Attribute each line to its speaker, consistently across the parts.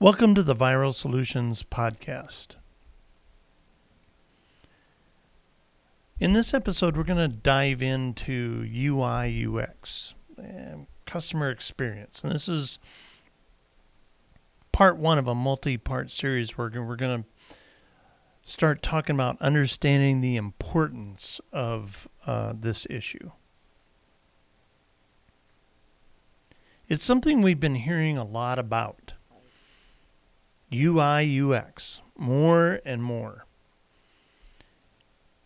Speaker 1: Welcome to the Viral Solutions Podcast. In this episode, we're going to dive into UI UX, customer experience. And this is part one of a multi part series where we're going to start talking about understanding the importance of uh, this issue. It's something we've been hearing a lot about UI UX more and more.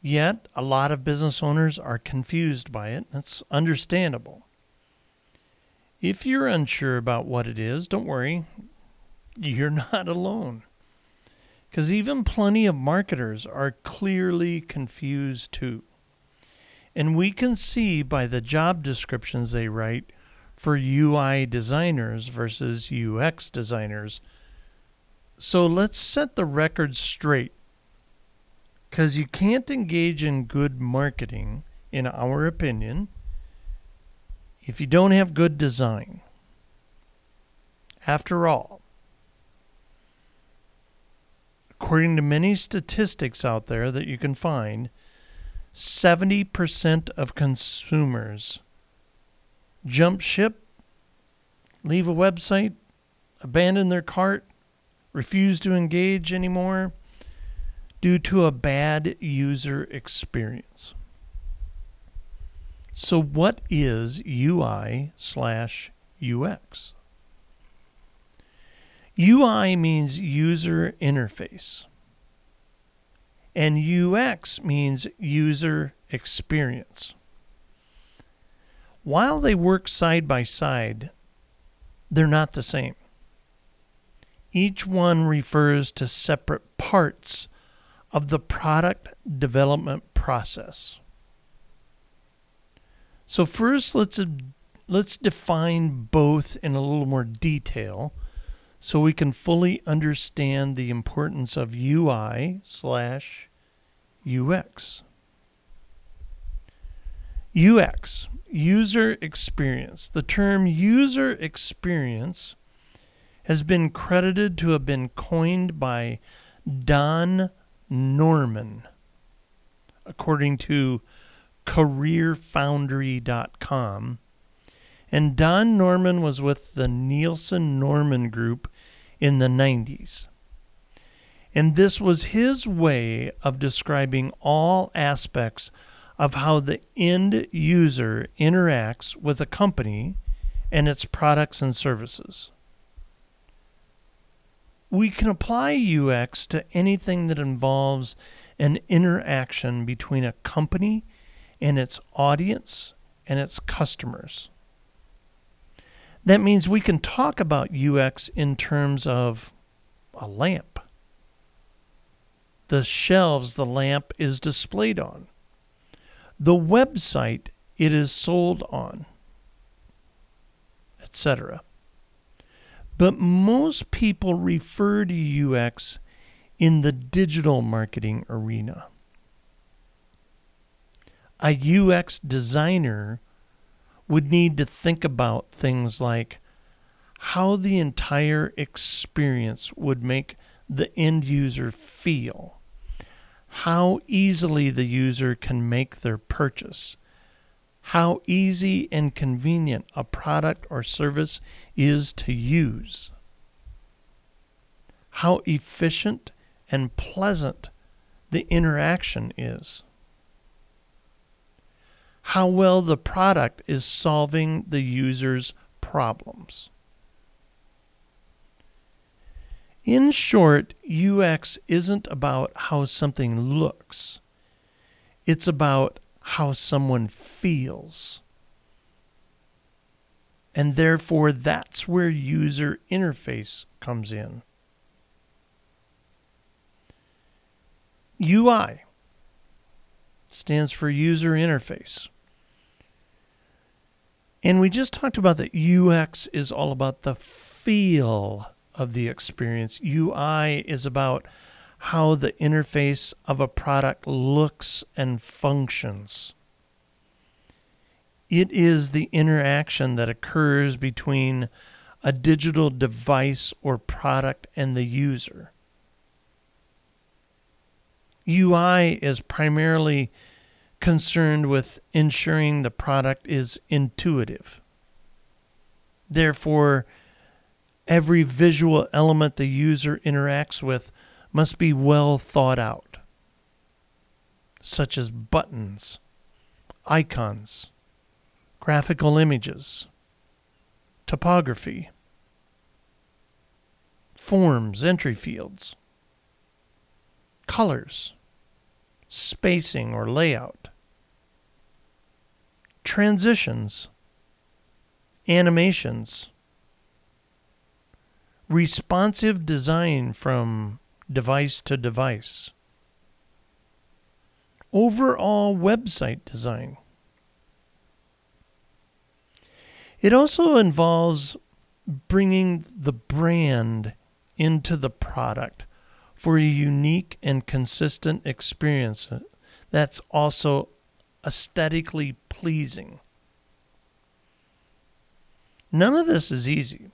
Speaker 1: Yet, a lot of business owners are confused by it. That's understandable. If you're unsure about what it is, don't worry. You're not alone. Because even plenty of marketers are clearly confused too. And we can see by the job descriptions they write for UI designers versus UX designers so let's set the record straight. Because you can't engage in good marketing, in our opinion, if you don't have good design. After all, according to many statistics out there that you can find, 70% of consumers jump ship, leave a website, abandon their cart, refuse to engage anymore due to a bad user experience. So, what is UI slash UX? UI means user interface, and UX means user experience. While they work side by side, they're not the same. Each one refers to separate parts of the product development process. So first let's let's define both in a little more detail so we can fully understand the importance of UI slash UX. UX, user experience. The term user experience has been credited to have been coined by Don Norman, according to CareerFoundry.com. And Don Norman was with the Nielsen Norman Group in the 90s. And this was his way of describing all aspects of how the end user interacts with a company and its products and services we can apply UX to anything that involves an interaction between a company and its audience and its customers. That means we can talk about UX in terms of a lamp, the shelves the lamp is displayed on, the website it is sold on, etc. But most people refer to UX in the digital marketing arena. A UX designer would need to think about things like how the entire experience would make the end user feel, how easily the user can make their purchase, how easy and convenient a product or service is to use, how efficient and pleasant the interaction is, how well the product is solving the user's problems. In short, UX isn't about how something looks. It's about how someone feels. And therefore, that's where user interface comes in. UI stands for user interface. And we just talked about that UX is all about the feel of the experience. UI is about how the interface of a product looks and functions. It is the interaction that occurs between a digital device or product and the user. UI is primarily concerned with ensuring the product is intuitive. Therefore, every visual element the user interacts with must be well thought out, such as buttons, icons, graphical images, topography, forms, entry fields, colors, spacing or layout, transitions, animations, responsive design from device to device, overall website design. It also involves bringing the brand into the product for a unique and consistent experience that's also aesthetically pleasing. None of this is easy,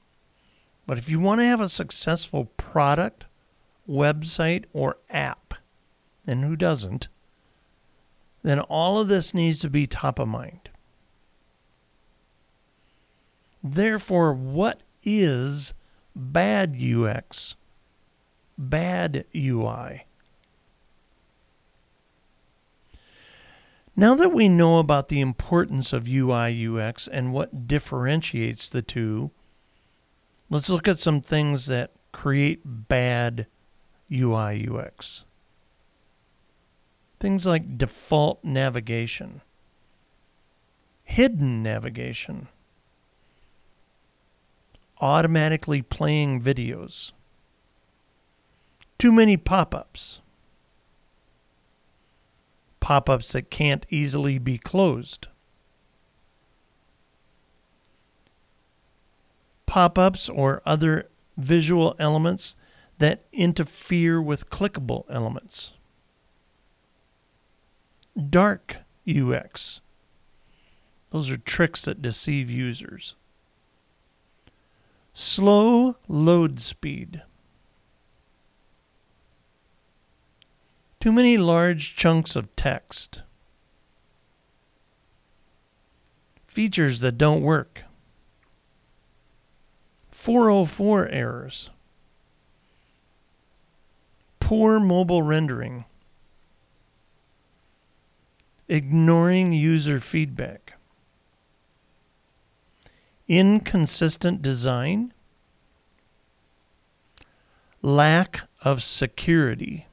Speaker 1: but if you want to have a successful product, website, or app, and who doesn't, then all of this needs to be top of mind. Therefore, what is bad UX? Bad UI? Now that we know about the importance of UI UX and what differentiates the two, let's look at some things that create bad UI UX. Things like default navigation, hidden navigation, automatically playing videos, too many pop ups, pop ups that can't easily be closed, pop ups or other visual elements that interfere with clickable elements. Dark UX. Those are tricks that deceive users. Slow load speed. Too many large chunks of text. Features that don't work. 404 errors. Poor mobile rendering. Ignoring user feedback inconsistent design, lack of security,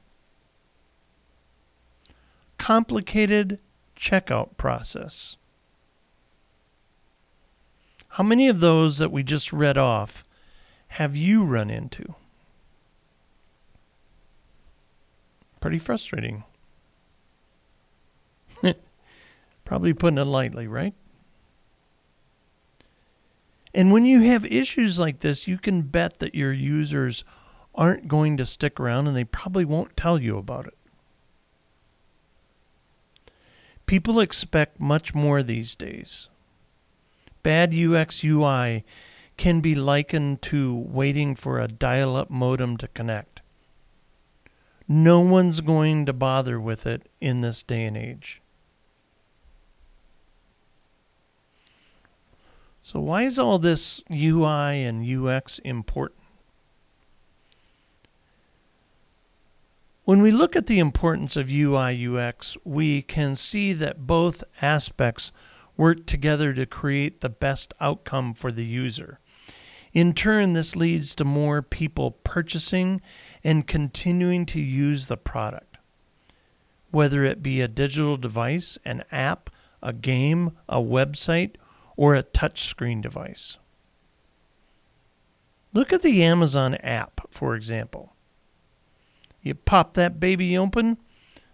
Speaker 1: complicated checkout process. How many of those that we just read off have you run into? Pretty frustrating. Probably putting it lightly, right? And when you have issues like this, you can bet that your users aren't going to stick around and they probably won't tell you about it. People expect much more these days. Bad UX UI can be likened to waiting for a dial up modem to connect. No one's going to bother with it in this day and age. So, why is all this UI and UX important? When we look at the importance of UI UX, we can see that both aspects work together to create the best outcome for the user. In turn, this leads to more people purchasing and continuing to use the product. Whether it be a digital device, an app, a game, a website, or a touchscreen device. Look at the Amazon app, for example. You pop that baby open,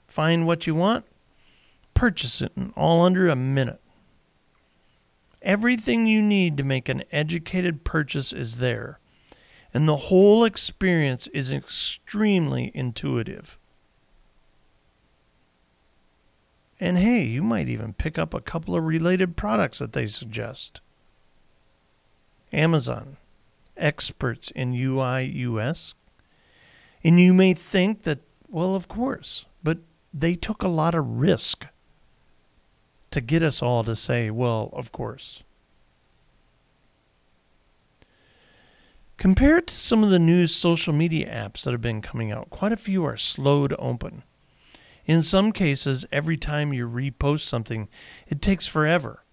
Speaker 1: find what you want, purchase it in all under a minute. Everything you need to make an educated purchase is there, and the whole experience is extremely intuitive. And hey, you might even pick up a couple of related products that they suggest. Amazon, experts in UI UX. And you may think that, well, of course, but they took a lot of risk to get us all to say, well, of course. Compared to some of the new social media apps that have been coming out, quite a few are slow to open. In some cases, every time you repost something, it takes forever.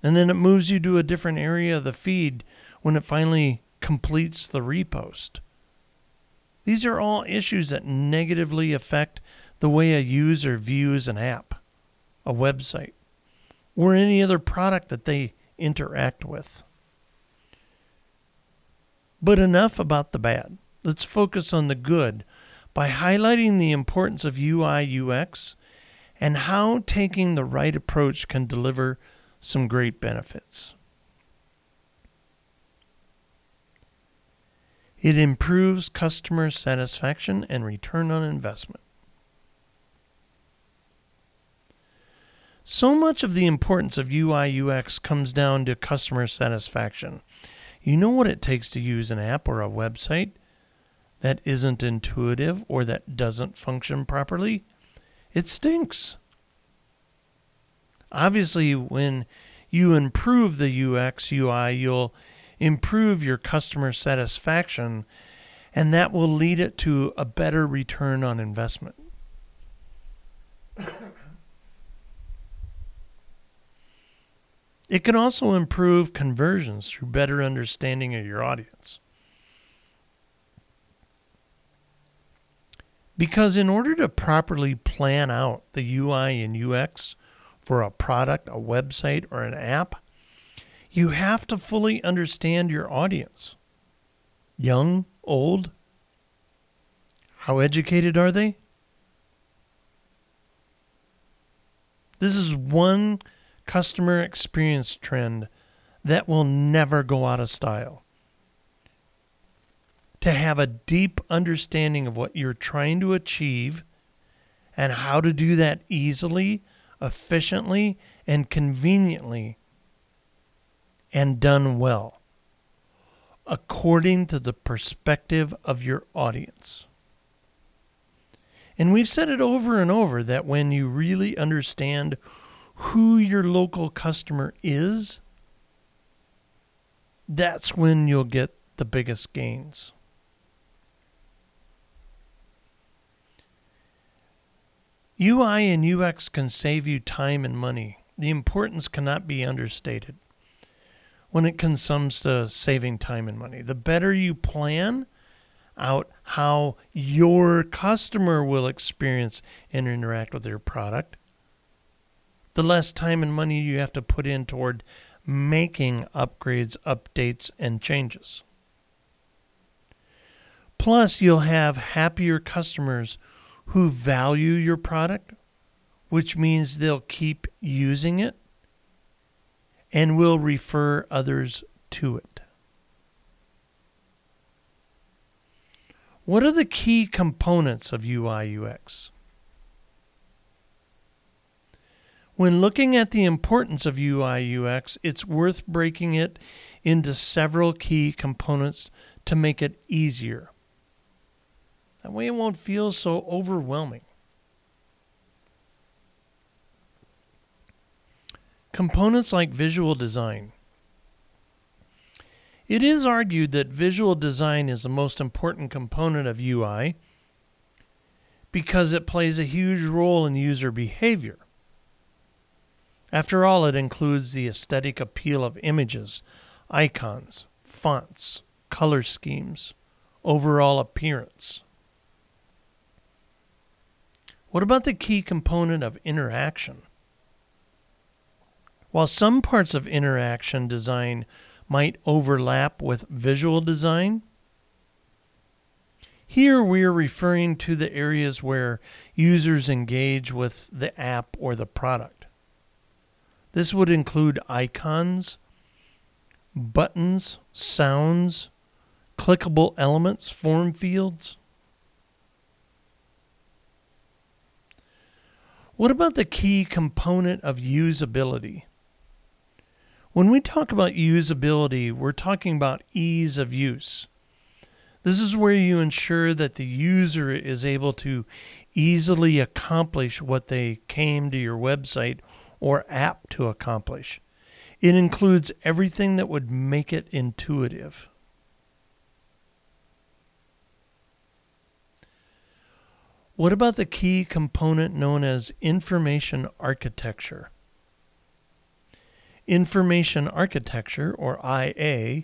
Speaker 1: And then it moves you to a different area of the feed when it finally completes the repost. These are all issues that negatively affect the way a user views an app, a website, or any other product that they interact with. But enough about the bad. Let's focus on the good by highlighting the importance of UI UX and how taking the right approach can deliver some great benefits. It improves customer satisfaction and return on investment. So much of the importance of UI UX comes down to customer satisfaction. You know what it takes to use an app or a website that isn't intuitive or that doesn't function properly? It stinks. Obviously, when you improve the UX UI, you'll improve your customer satisfaction, and that will lead it to a better return on investment. It can also improve conversions through better understanding of your audience. Because in order to properly plan out the UI and UX for a product, a website, or an app, you have to fully understand your audience. Young, old? How educated are they? This is one customer experience trend that will never go out of style. To have a deep understanding of what you're trying to achieve and how to do that easily, efficiently, and conveniently and done well, according to the perspective of your audience. And we've said it over and over that when you really understand who your local customer is, that's when you'll get the biggest gains. UI and UX can save you time and money. The importance cannot be understated when it comes to saving time and money. The better you plan out how your customer will experience and interact with your product, the less time and money you have to put in toward making upgrades, updates, and changes. Plus, you'll have happier customers who value your product, which means they'll keep using it and will refer others to it. What are the key components of UI UX? When looking at the importance of UI UX, it's worth breaking it into several key components to make it easier. That way it won't feel so overwhelming. Components like visual design. It is argued that visual design is the most important component of UI because it plays a huge role in user behavior. After all, it includes the aesthetic appeal of images, icons, fonts, color schemes, overall appearance. What about the key component of interaction? While some parts of interaction design might overlap with visual design, here we are referring to the areas where users engage with the app or the product. This would include icons, buttons, sounds, clickable elements, form fields. What about the key component of usability? When we talk about usability, we're talking about ease of use. This is where you ensure that the user is able to easily accomplish what they came to your website or app to accomplish. It includes everything that would make it intuitive. What about the key component known as information architecture? Information architecture, or IA,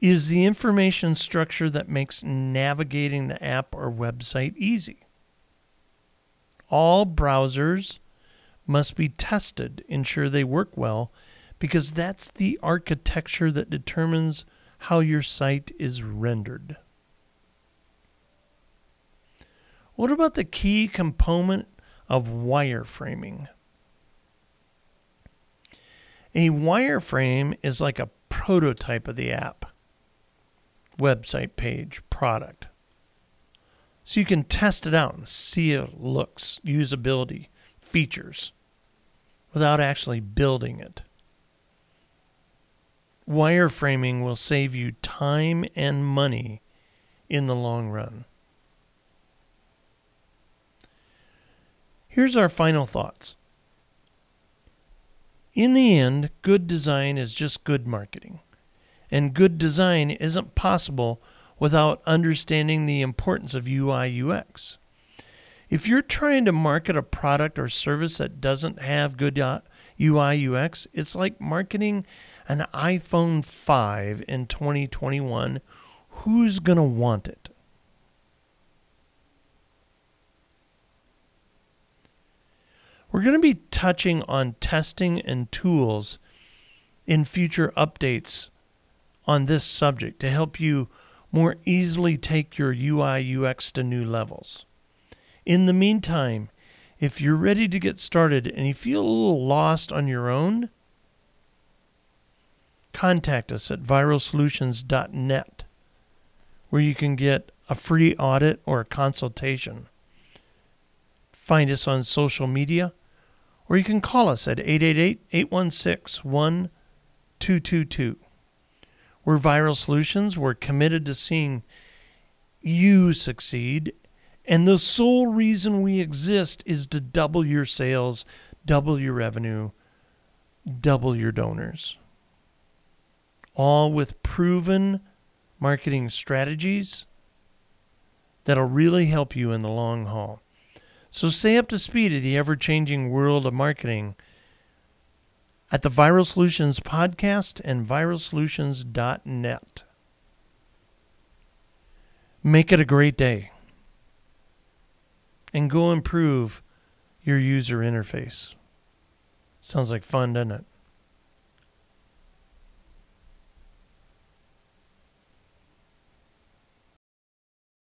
Speaker 1: is the information structure that makes navigating the app or website easy. All browsers must be tested, ensure they work well, because that's the architecture that determines how your site is rendered. What about the key component of wireframing? A wireframe is like a prototype of the app, website page, product. So you can test it out and see how it looks, usability, features, without actually building it. Wireframing will save you time and money in the long run. Here's our final thoughts. In the end, good design is just good marketing. And good design isn't possible without understanding the importance of UI UX. If you're trying to market a product or service that doesn't have good uh, UI UX, it's like marketing an iPhone 5 in 2021. Who's going to want it? We're going to be touching on testing and tools in future updates on this subject to help you more easily take your UI UX to new levels. In the meantime, if you're ready to get started and you feel a little lost on your own, contact us at viralsolutions.net where you can get a free audit or a consultation. Find us on social media or you can call us at 888 816 1222. We're Viral Solutions. We're committed to seeing you succeed. And the sole reason we exist is to double your sales, double your revenue, double your donors. All with proven marketing strategies that'll really help you in the long haul. So stay up to speed of the ever changing world of marketing at the Viral Solutions podcast and viralsolutions.net. Make it a great day and go improve your user interface. Sounds like fun, doesn't it?